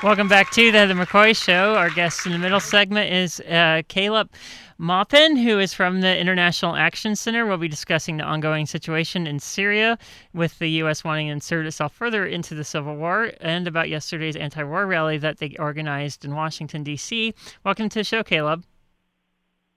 Welcome back to the Heather McCoy Show. Our guest in the middle segment is uh, Caleb Maupin, who is from the International Action Center. We'll be discussing the ongoing situation in Syria, with the U.S. wanting to insert itself further into the civil war, and about yesterday's anti war rally that they organized in Washington, D.C. Welcome to the show, Caleb.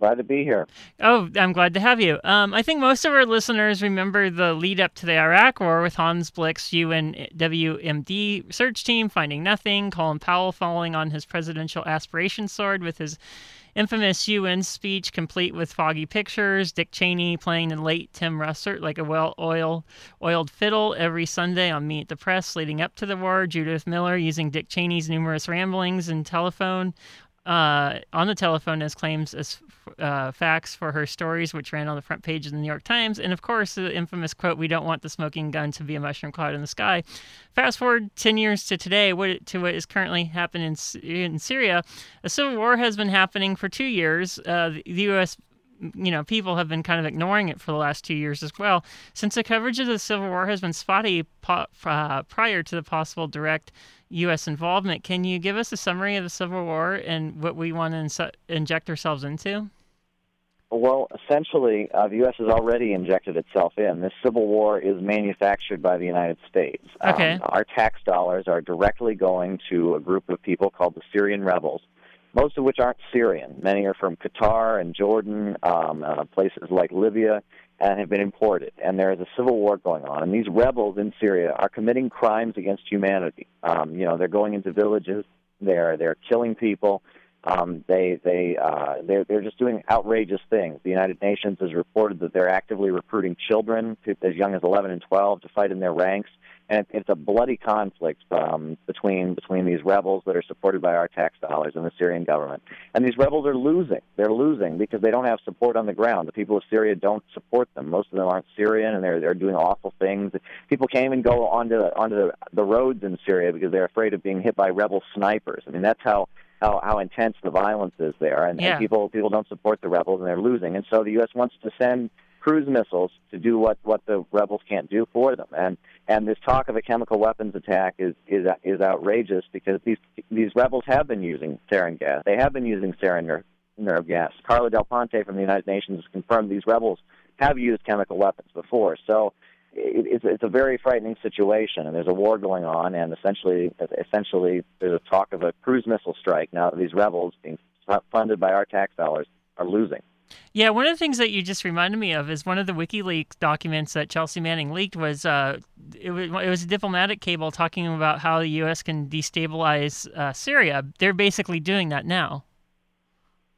Glad to be here. Oh, I'm glad to have you. Um, I think most of our listeners remember the lead up to the Iraq War with Hans Blix, UNWMD research team finding nothing, Colin Powell falling on his presidential aspiration sword with his infamous UN speech, complete with foggy pictures, Dick Cheney playing the late Tim Russert like a well oiled oiled fiddle every Sunday on Meet the Press leading up to the war, Judith Miller using Dick Cheney's numerous ramblings and telephone uh, on the telephone as claims as uh, facts for her stories, which ran on the front page of the New York Times. And of course, the infamous quote, We don't want the smoking gun to be a mushroom cloud in the sky. Fast forward 10 years to today, what, to what is currently happening in, in Syria. A civil war has been happening for two years. Uh, the, the U.S you know, people have been kind of ignoring it for the last two years as well. Since the coverage of the Civil War has been spotty po- uh, prior to the possible direct U.S. involvement, can you give us a summary of the Civil War and what we want to inject ourselves into? Well, essentially, uh, the U.S. has already injected itself in. This civil war is manufactured by the United States. Okay. Um, our tax dollars are directly going to a group of people called the Syrian rebels most of which aren't Syrian. Many are from Qatar and Jordan, um, uh, places like Libya, and have been imported. And there is a civil war going on. And these rebels in Syria are committing crimes against humanity. Um, you know, they're going into villages, they're they're killing people. Um, they they uh, they're they're just doing outrageous things. The United Nations has reported that they're actively recruiting children as young as 11 and 12 to fight in their ranks and it's a bloody conflict um, between between these rebels that are supported by our tax dollars and the Syrian government. And these rebels are losing. They're losing because they don't have support on the ground. The people of Syria don't support them. Most of them aren't Syrian, and they're they're doing awful things. People can't even go onto onto the, the roads in Syria because they're afraid of being hit by rebel snipers. I mean, that's how how, how intense the violence is there, and, yeah. and people people don't support the rebels, and they're losing. And so the U.S. wants to send cruise missiles to do what what the rebels can't do for them. And and this talk of a chemical weapons attack is is is outrageous because these these rebels have been using sarin gas. They have been using sarin nerve, nerve gas. Carla Del Ponte from the United Nations has confirmed these rebels have used chemical weapons before. So it's it's a very frightening situation, and there's a war going on, and essentially essentially there's a talk of a cruise missile strike now. These rebels being funded by our tax dollars are losing. Yeah, one of the things that you just reminded me of is one of the WikiLeaks documents that Chelsea Manning leaked was uh, it was it was a diplomatic cable talking about how the U.S. can destabilize uh, Syria. They're basically doing that now.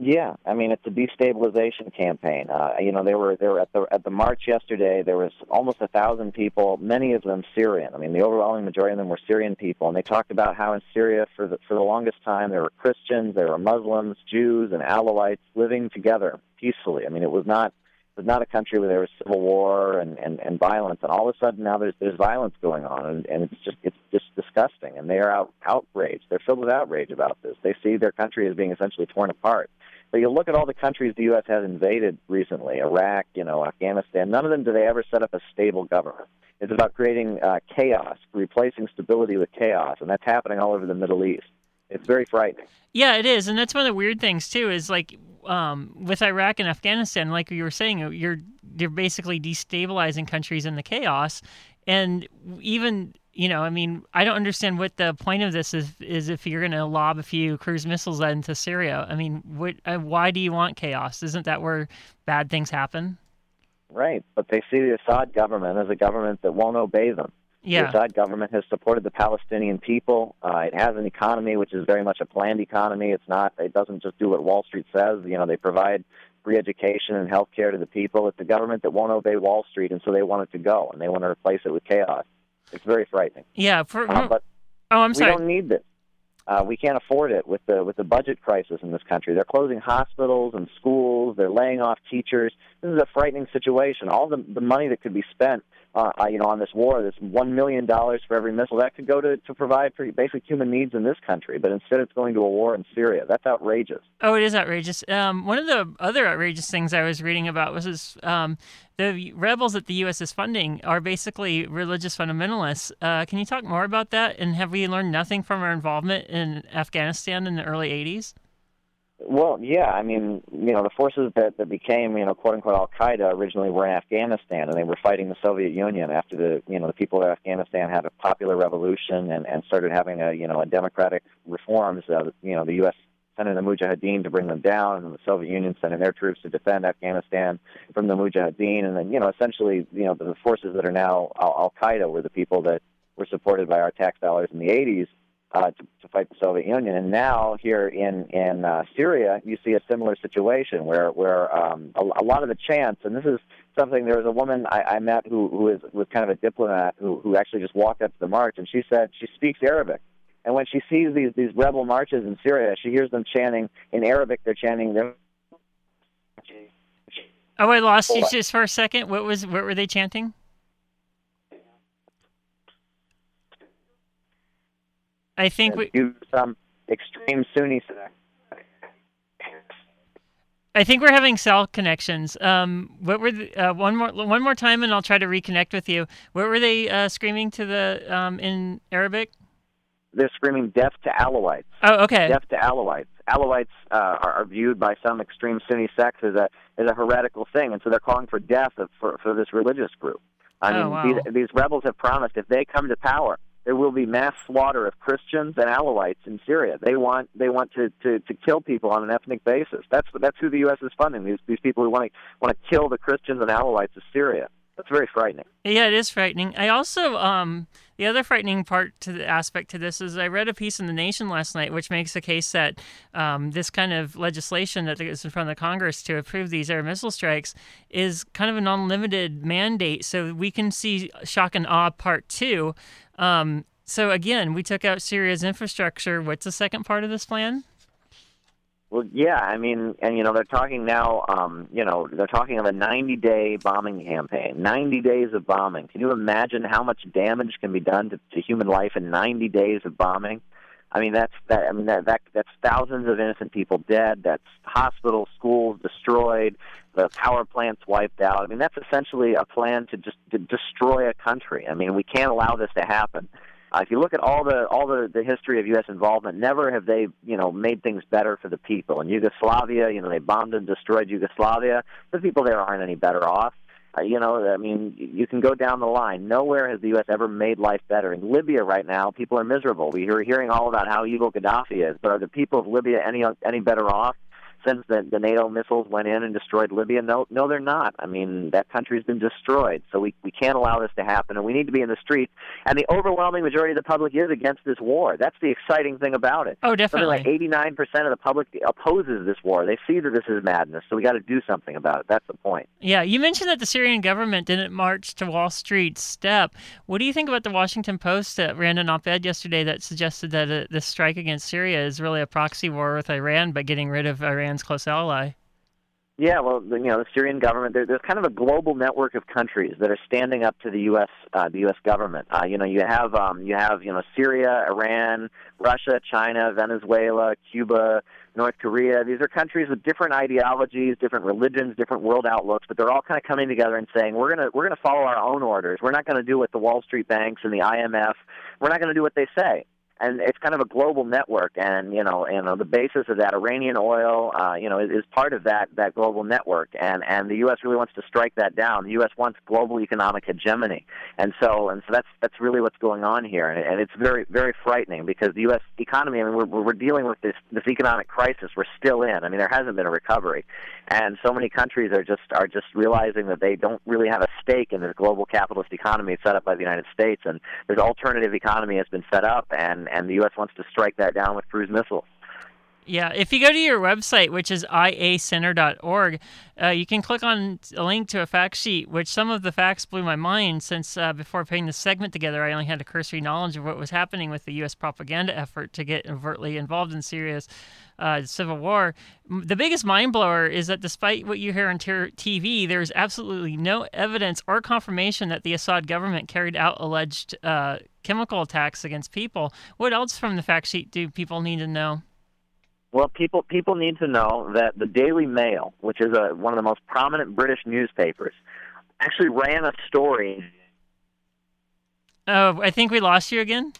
Yeah, I mean it's a destabilization campaign. Uh, you know, they were they were at the at the march yesterday. There was almost a thousand people, many of them Syrian. I mean, the overwhelming majority of them were Syrian people, and they talked about how in Syria for the for the longest time there were Christians, there were Muslims, Jews, and Alawites living together peacefully. I mean, it was not it was not a country where there was civil war and, and, and violence, and all of a sudden now there's there's violence going on, and, and it's just it's just disgusting, and they are out, outraged. They're filled with outrage about this. They see their country as being essentially torn apart. But you look at all the countries the U.S. has invaded recently, Iraq, you know, Afghanistan. None of them do they ever set up a stable government. It's about creating uh, chaos, replacing stability with chaos, and that's happening all over the Middle East. It's very frightening. Yeah, it is, and that's one of the weird things too. Is like um, with Iraq and Afghanistan, like you were saying, you're you're basically destabilizing countries in the chaos, and even you know, I mean, I don't understand what the point of this is. Is if you're going to lob a few cruise missiles into Syria? I mean, what, uh, why do you want chaos? Isn't that where bad things happen? Right, but they see the Assad government as a government that won't obey them. Yeah. The Assad government has supported the Palestinian people. Uh, it has an economy which is very much a planned economy. It's not. It doesn't just do what Wall Street says. You know, they provide free education and health care to the people. It's a government that won't obey Wall Street, and so they want it to go, and they want to replace it with chaos. It's very frightening. Yeah, for, uh, but oh, I'm sorry. We don't need this. Uh, we can't afford it with the with the budget crisis in this country. They're closing hospitals and schools. They're laying off teachers. This is a frightening situation. All the the money that could be spent uh, you know, on this war, this one million dollars for every missile that could go to to provide for basic human needs in this country, but instead it's going to a war in Syria. That's outrageous. Oh, it is outrageous. Um, one of the other outrageous things I was reading about was this, um, the rebels that the U.S. is funding are basically religious fundamentalists. Uh, can you talk more about that? And have we learned nothing from our involvement in Afghanistan in the early '80s? Well, yeah, I mean, you know, the forces that, that became, you know, quote unquote Al Qaeda originally were in Afghanistan, and they were fighting the Soviet Union after the, you know, the people of Afghanistan had a popular revolution and, and started having a, you know, a democratic reforms. Uh, you know, the U.S. sent in the Mujahideen to bring them down, and the Soviet Union sent in their troops to defend Afghanistan from the Mujahideen, and then, you know, essentially, you know, the forces that are now Al Qaeda were the people that were supported by our tax dollars in the 80s uh, to, to fight the Soviet Union. And now here in in uh, Syria, you see a similar situation where where um, a, a lot of the chants, and this is something. There was a woman I, I met who who is was kind of a diplomat who who actually just walked up to the march, and she said she speaks Arabic. And when she sees these these rebel marches in Syria, she hears them chanting in Arabic. They're chanting their. Oh, I lost you just for a second. What was what were they chanting? I think we do some extreme Sunni I think we're having cell connections. Um, what were the, uh, one more one more time, and I'll try to reconnect with you. What were they uh, screaming to the um, in Arabic? They're screaming "Death to Alawites." Oh, okay. Death to Alawites. Alawites uh, are, are, viewed by some extreme Sunni sects as a as a heretical thing, and so they're calling for death of, for for this religious group. I oh, mean, wow. these, these rebels have promised if they come to power, there will be mass slaughter of Christians and Alawites in Syria. They want they want to, to, to kill people on an ethnic basis. That's that's who the U.S. is funding. These these people who want to want to kill the Christians and Alawites of Syria. That's very frightening. Yeah, it is frightening. I also um the other frightening part to the aspect to this is I read a piece in the Nation last night which makes the case that um, this kind of legislation that is in front of the Congress to approve these air missile strikes is kind of an unlimited mandate. So we can see shock and awe part two. Um, so again, we took out Syria's infrastructure. What's the second part of this plan? Well, yeah, I mean, and you know, they're talking now. Um, you know, they're talking of a 90-day bombing campaign. 90 days of bombing. Can you imagine how much damage can be done to, to human life in 90 days of bombing? I mean, that's that. I mean, that, that that's thousands of innocent people dead. That's hospitals, schools destroyed, the power plants wiped out. I mean, that's essentially a plan to just to destroy a country. I mean, we can't allow this to happen. Uh, if you look at all the all the, the history of U.S. involvement, never have they you know made things better for the people. In Yugoslavia, you know they bombed and destroyed Yugoslavia. The people there aren't any better off. Uh, you know, I mean, you can go down the line. Nowhere has the U.S. ever made life better. In Libya right now, people are miserable. We are hearing all about how evil Gaddafi is, but are the people of Libya any any better off? Since the, the NATO missiles went in and destroyed Libya? No, no, they're not. I mean, that country's been destroyed. So we we can't allow this to happen, and we need to be in the streets. And the overwhelming majority of the public is against this war. That's the exciting thing about it. Oh, definitely. Something like 89 percent of the public opposes this war. They see that this is madness. So we got to do something about it. That's the point. Yeah, you mentioned that the Syrian government didn't march to Wall Street step. What do you think about the Washington Post that ran an op-ed yesterday that suggested that uh, this strike against Syria is really a proxy war with Iran by getting rid of Iran's close ally? Yeah, well, you know, the Syrian government. There, there's kind of a global network of countries that are standing up to the U.S. Uh, the U.S. government. Uh, you know, you have um, you have you know Syria, Iran, Russia, China, Venezuela, Cuba, North Korea. These are countries with different ideologies, different religions, different world outlooks, but they're all kind of coming together and saying we're gonna we're gonna follow our own orders. We're not to do what the Wall Street banks and the IMF. We're not to do what they say and it's kind of a global network and you know and the basis of that Iranian oil uh, you know is, is part of that that global network and and the US really wants to strike that down. The US wants global economic hegemony and so and so that's that's really what's going on here and, and it's very very frightening because the US economy I mean we're we're dealing with this this economic crisis we're still in. I mean there hasn't been a recovery and so many countries are just are just realizing that they don't really have a stake in this global capitalist economy set up by the United States and this alternative economy has been set up and and the U.S. wants to strike that down with cruise missiles. Yeah, if you go to your website, which is iacenter.org, uh, you can click on a link to a fact sheet, which some of the facts blew my mind since uh, before putting this segment together, I only had a cursory knowledge of what was happening with the U.S. propaganda effort to get overtly involved in Syria's uh, civil war. The biggest mind blower is that despite what you hear on ter- TV, there is absolutely no evidence or confirmation that the Assad government carried out alleged uh, chemical attacks against people. What else from the fact sheet do people need to know? Well, people people need to know that the Daily Mail, which is a, one of the most prominent British newspapers, actually ran a story. Oh, I think we lost you again.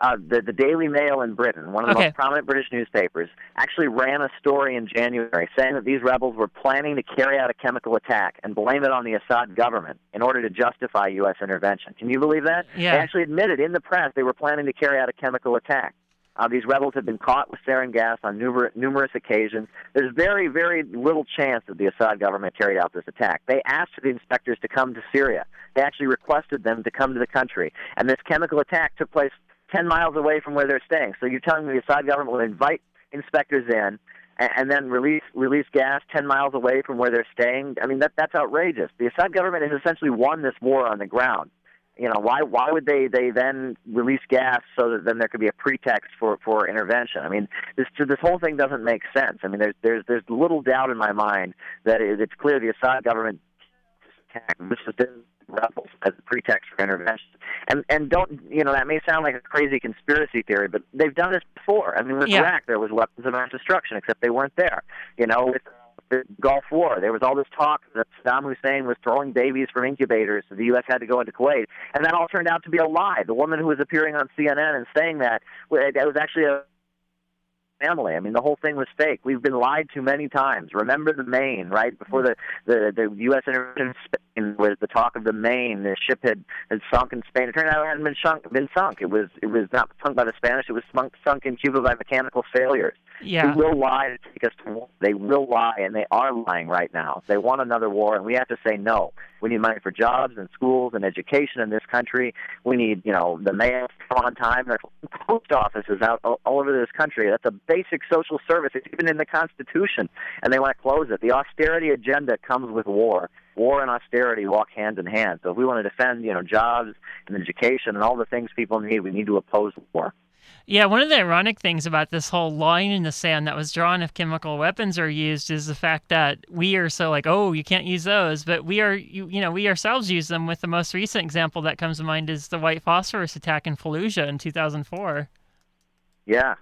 Uh, the the Daily Mail in Britain, one of the Okay. most prominent British newspapers, actually ran a story in January saying that these rebels were planning to carry out a chemical attack and blame it on the Assad government in order to justify U.S. intervention. Can you believe that? Yeah. They actually admitted in the press they were planning to carry out a chemical attack. Uh, these rebels have been caught with sarin gas on numer- numerous occasions. There's very, very little chance that the Assad government carried out this attack. They asked the inspectors to come to Syria. They actually requested them to come to the country. And this chemical attack took place 10 miles away from where they're staying. So you're telling me the Assad government will invite inspectors in and, and then release release gas 10 miles away from where they're staying? I mean, that that's outrageous. The Assad government has essentially won this war on the ground you know why why would they they then release gas so that then there could be a pretext for for intervention? I mean this this whole thing doesn't make sense. I mean there's there's there's little doubt in my mind that it, it's clear the assad government attack this has been rebels as a pretext for intervention. And and don't you know that may sound like a crazy conspiracy theory but they've done this before. I mean with Yeah. iraq there was weapons of mass destruction except they weren't there. You know with the Gulf War. There was all this talk that Saddam Hussein was throwing babies from incubators, so the U.S. had to go into Kuwait, and that all turned out to be a lie. The woman who was appearing on CNN and saying that it was actually a family. I mean, the whole thing was fake. We've been lied to many times. Remember the Maine, right? Before the the, the U.S. intervention was the talk of the Maine. The ship had, had sunk in Spain. It turned out it hadn't been sunk. Been sunk. It was it was not sunk by the Spanish. It was sunk sunk in Cuba by mechanical failures. Yeah. They will lie to take us to war. They will lie, and they are lying right now. They want another war, and we have to say no. We need money for jobs and schools and education in this country. We need, you know, the mail come on time. There's post offices out all, all over this country. That's a basic social service. It's even in the Constitution, and they want to close it. The austerity agenda comes with war. War and austerity walk hand in hand. So if we want to defend, you know, jobs and education and all the things people need, we need to oppose war. Yeah, one of the ironic things about this whole line in the sand that was drawn if chemical weapons are used is the fact that we are so like, oh, you can't use those, but we are, you, you know, we ourselves use them. With the most recent example that comes to mind is the white phosphorus attack in Fallujah in 2004. Yeah.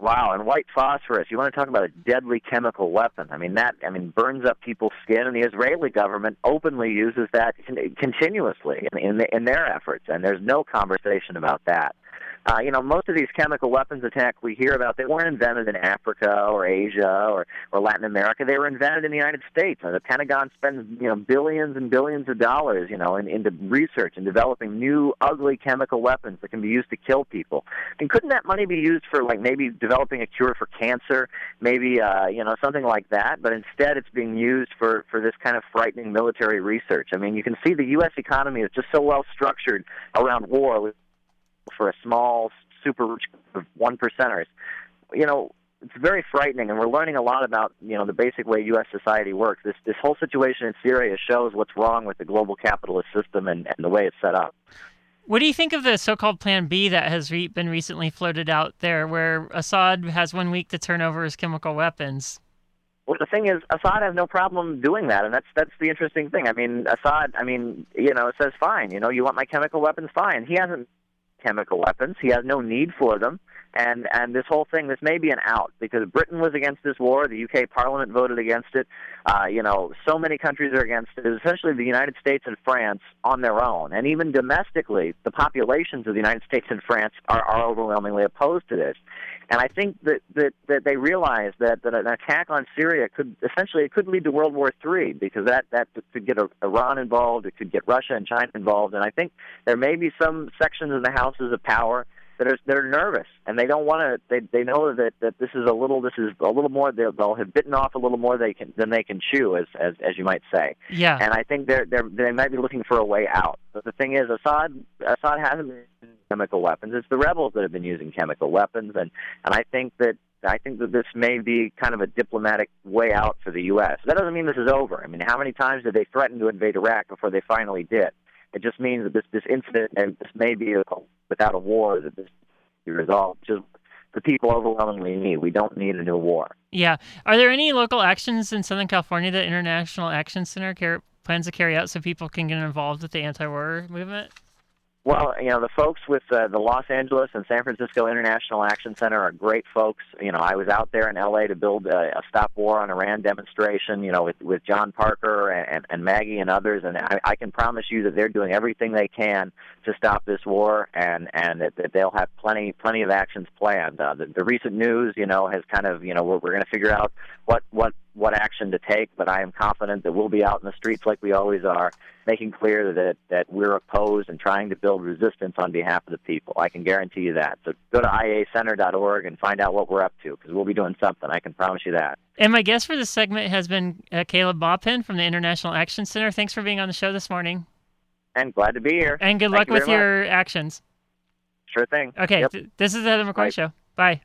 Wow, and white phosphorus. You want to talk about a deadly chemical weapon? I mean that. I mean burns up people's skin, and the Israeli government openly uses that continuously in in, in their efforts, and there's no conversation about that. Uh, you know, most of these chemical weapons attacks we hear about, they weren't invented in Africa or Asia or, or Latin America. They were invented in the United States. And the Pentagon spends, you know, billions and billions of dollars, you know, in, into research and developing new ugly chemical weapons that can be used to kill people. And couldn't that money be used for, like, maybe developing a cure for cancer, maybe, uh, you know, something like that? But instead, it's being used for, for this kind of frightening military research. I mean, you can see the U.S. economy is just so well structured around war for a small, super rich group of one percenters. You know, it's very frightening, and we're learning a lot about you know the basic way U.S. society works. This this whole situation in Syria shows what's wrong with the global capitalist system and, and the way it's set up. What do you think of the so-called Plan B that has re- been recently floated out there, where Assad has one week to turn over his chemical weapons? Well, the thing is, Assad has no problem doing that, and that's that's the interesting thing. I mean, Assad, I mean, you know, says fine. You know, you want my chemical weapons, fine. He hasn't chemical weapons. He has no need for them. And and this whole thing, this may be an out because Britain was against this war. The UK Parliament voted against it. Uh, you know, so many countries are against it. Essentially the United States and France on their own, and even domestically, the populations of the United States and France are, are overwhelmingly opposed to this. And I think that, that, that they realize that, that an attack on Syria could essentially it could lead to World War III because that that could get Iran involved, it could get Russia and China involved, and I think there may be some sections in the houses of power that are that are nervous and they don't want to. They they know that that this is a little this is a little more. They'll, they'll have bitten off a little more they can than they can chew, as as as you might say. Yeah. And I think they're they're they might be looking for a way out. But the thing is, Assad Assad hasn't been chemical weapons. It's the rebels that have been using chemical weapons, and and I think that I think that this may be kind of a diplomatic way out for the U.S. That doesn't mean this is over. I mean, how many times did they threaten to invade Iraq before they finally did? It just means that this this incident and this may be a, without a war that this be resolved. Just the people overwhelmingly need. We don't need a new war. Yeah. Are there any local actions in Southern California that International Action Center car- plans to carry out so people can get involved with the anti-war movement? Well, you know, the folks with uh, the Los Angeles and San Francisco International Action Center are great folks. You know, I was out there in LA to build a, a Stop War on Iran demonstration, you know, with, with John Parker and, and Maggie and others. And I, I can promise you that they're doing everything they can to stop this war and, and that, that they'll have plenty, plenty of actions planned. Uh, the, the recent news, you know, has kind of, you know, we're, we're going to figure out what, what what action to take, but I am confident that we'll be out in the streets like we always are, making clear that that we're opposed and trying to build resistance on behalf of the people. I can guarantee you that. So go to iacenter.org and find out what we're up to because we'll be doing something. I can promise you that. And my guest for this segment has been uh, Caleb Maupin from the International Action Center. Thanks for being on the show this morning. And glad to be here. And good Thank luck you with your actions. Sure thing. Okay, Yep. th- this is the Heather McCoy Bye. Show. Bye.